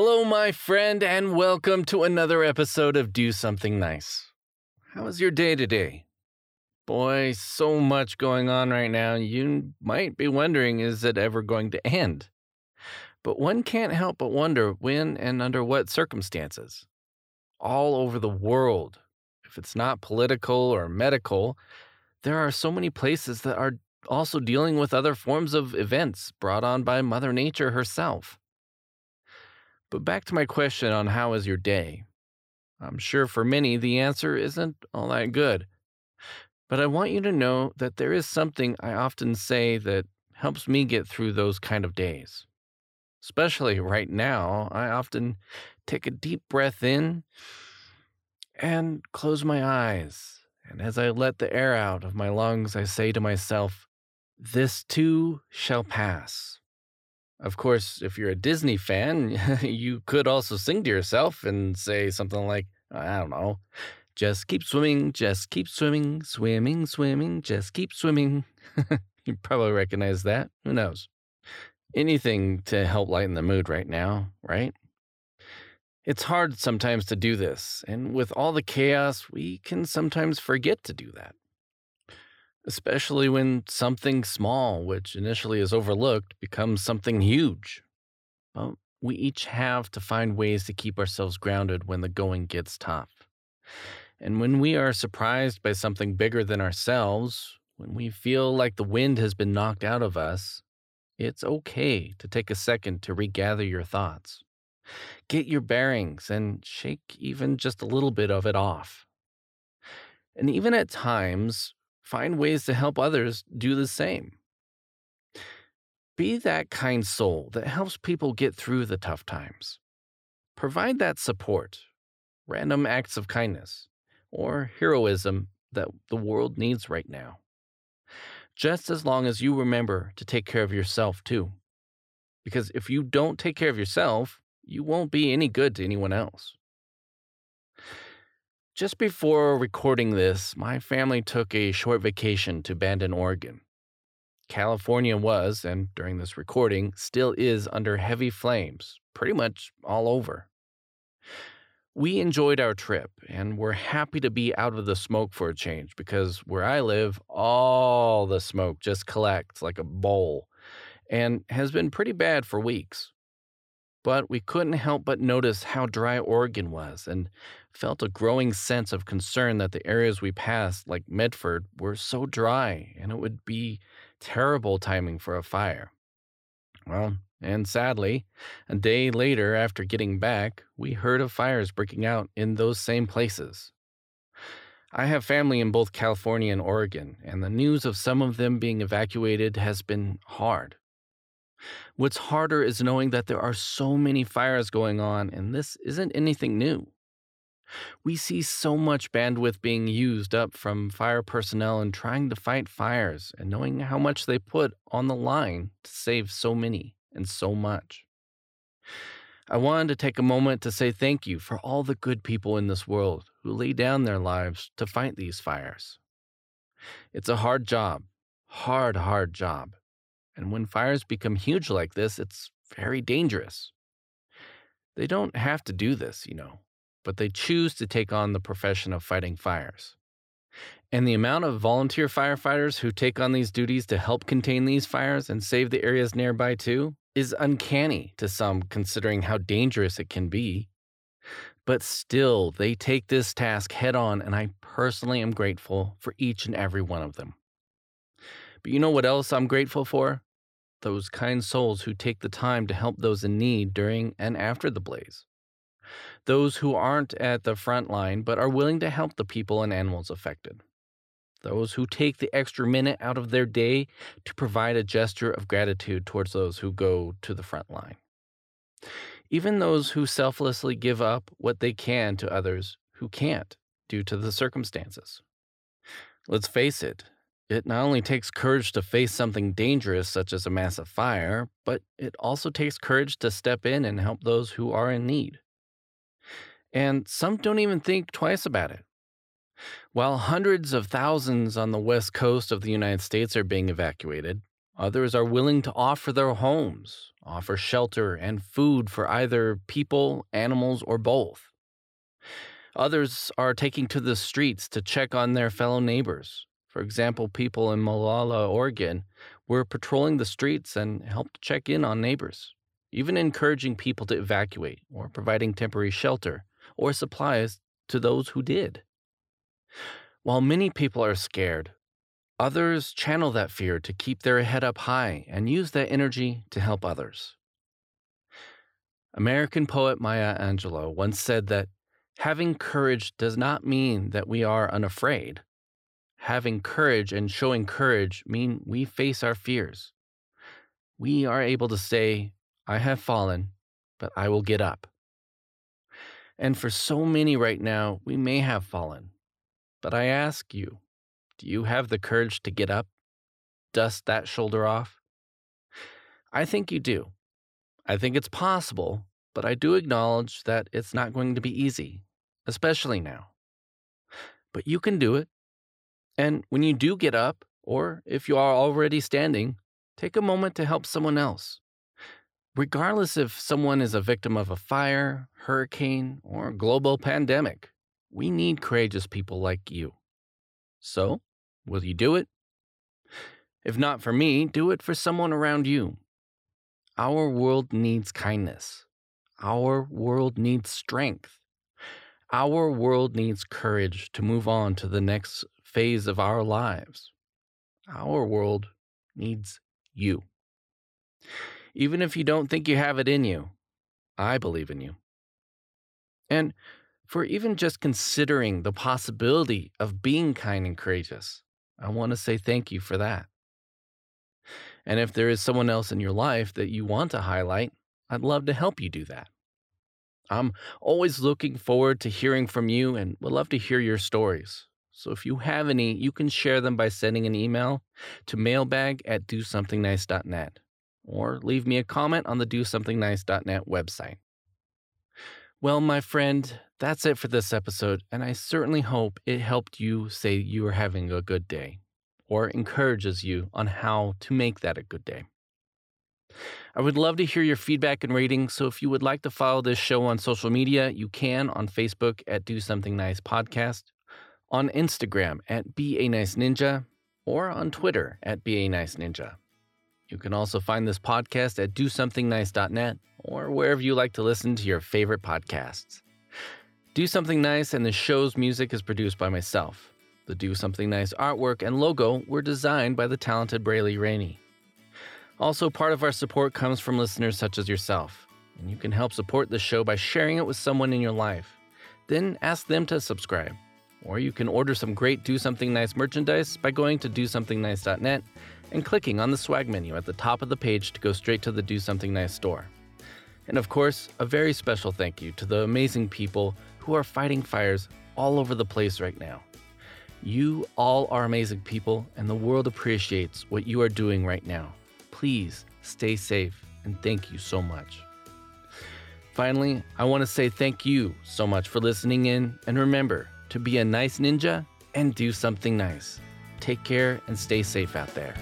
Hello, my friend, and welcome to another episode of Do Something Nice. How was your day today? Boy, so much going on right now, you might be wondering is it ever going to end? But one can't help but wonder when and under what circumstances. All over the world, if it's not political or medical, there are so many places that are also dealing with other forms of events brought on by Mother Nature herself. But back to my question on how is your day? I'm sure for many the answer isn't all that good. But I want you to know that there is something I often say that helps me get through those kind of days. Especially right now, I often take a deep breath in and close my eyes. And as I let the air out of my lungs, I say to myself, This too shall pass. Of course, if you're a Disney fan, you could also sing to yourself and say something like, I don't know, just keep swimming, just keep swimming, swimming, swimming, just keep swimming. you probably recognize that. Who knows? Anything to help lighten the mood right now, right? It's hard sometimes to do this, and with all the chaos, we can sometimes forget to do that especially when something small, which initially is overlooked, becomes something huge. But we each have to find ways to keep ourselves grounded when the going gets tough. And when we are surprised by something bigger than ourselves, when we feel like the wind has been knocked out of us, it's okay to take a second to regather your thoughts. Get your bearings and shake even just a little bit of it off. And even at times, find ways to help others do the same. Be that kind soul that helps people get through the tough times. Provide that support, random acts of kindness, or heroism that the world needs right now. Just as long as you remember to take care of yourself too. Because if you don't take care of yourself, you won't be any good to anyone else. Just before recording this, my family took a short vacation to Bandon, Oregon. California was, and during this recording, still is under heavy flames, pretty much all over. We enjoyed our trip and we're happy to be out of the smoke for a change because where I live, all the smoke just collects like a bowl and has been pretty bad for weeks. But we couldn't help but notice how dry Oregon was and felt a growing sense of concern that the areas we passed, like Medford, were so dry and it would be terrible timing for a fire. Well, and sadly, a day later after getting back, we heard of fires breaking out in those same places. I have family in both California and Oregon, and the news of some of them being evacuated has been hard. What's harder is knowing that there are so many fires going on, and this isn't anything new. We see so much bandwidth being used up from fire personnel in trying to fight fires and knowing how much they put on the line to save so many and so much. I wanted to take a moment to say thank you for all the good people in this world who lay down their lives to fight these fires. It's a hard job, hard, hard job. And when fires become huge like this, it's very dangerous. They don't have to do this, you know, but they choose to take on the profession of fighting fires. And the amount of volunteer firefighters who take on these duties to help contain these fires and save the areas nearby too is uncanny to some considering how dangerous it can be. But still, they take this task head on, and I personally am grateful for each and every one of them. But you know what else I'm grateful for? Those kind souls who take the time to help those in need during and after the blaze. Those who aren't at the front line but are willing to help the people and animals affected. those who take the extra minute out of their day to provide a gesture of gratitude towards those who go to the front line. Even those who selflessly give up what they can to others who can't due to the circumstances. Let's face it, it not only takes courage to face something dangerous such as a massive fire, but it also takes courage to step in and help those who are in need. And some don't even think twice about it. While hundreds of thousands on the west coast of the United States are being evacuated, others are willing to offer their homes, offer shelter and food for either people, animals, or both. Others are taking to the streets to check on their fellow neighbors. For example, people in Molalla, Oregon, were patrolling the streets and helped check in on neighbors, even encouraging people to evacuate or providing temporary shelter or supplies to those who did. While many people are scared, others channel that fear to keep their head up high and use that energy to help others. American poet Maya Angelou once said that having courage does not mean that we are unafraid. Having courage and showing courage mean we face our fears. We are able to say, I have fallen, but I will get up. And for so many right now, we may have fallen, but I ask you, do you have the courage to get up, dust that shoulder off? I think you do. I think it's possible, but I do acknowledge that it's not going to be easy, especially now. But you can do it. And when you do get up, or if you are already standing, take a moment to help someone else. Regardless if someone is a victim of a fire, hurricane, or global pandemic, we need courageous people like you. So, will you do it? If not for me, do it for someone around you. Our world needs kindness. Our world needs strength. Our world needs courage to move on to the next phase of our lives. Our world needs you. Even if you don't think you have it in you, I believe in you. And for even just considering the possibility of being kind and courageous. I want to say thank you for that. And if there is someone else in your life that you want to highlight, I'd love to help you do that. I'm always looking forward to hearing from you and would love to hear your stories. So if you have any, you can share them by sending an email to mailbag at dosomethingnice.net or leave me a comment on the dosomethingnice.net website. Well, my friend, that's it for this episode, and I certainly hope it helped you say you are having a good day or encourages you on how to make that a good day. I would love to hear your feedback and ratings, so if you would like to follow this show on social media, you can on Facebook at Do Something Nice Podcast, on Instagram at Be a Nice Ninja, or on Twitter at Be a Nice Ninja. You can also find this podcast at DoSomethingNice.net or wherever you like to listen to your favorite podcasts. Do Something Nice and the show's music is produced by myself. The Do Something Nice artwork and logo were designed by the talented Braylee Rainey. Also, part of our support comes from listeners such as yourself, and you can help support the show by sharing it with someone in your life. Then ask them to subscribe. Or you can order some great Do Something Nice merchandise by going to DoSomethingNice.net and clicking on the swag menu at the top of the page to go straight to the Do Something Nice store. And of course, a very special thank you to the amazing people who are fighting fires all over the place right now. You all are amazing people, and the world appreciates what you are doing right now. Please stay safe, and thank you so much. Finally, I want to say thank you so much for listening in, and remember to be a nice ninja and do something nice. Take care and stay safe out there.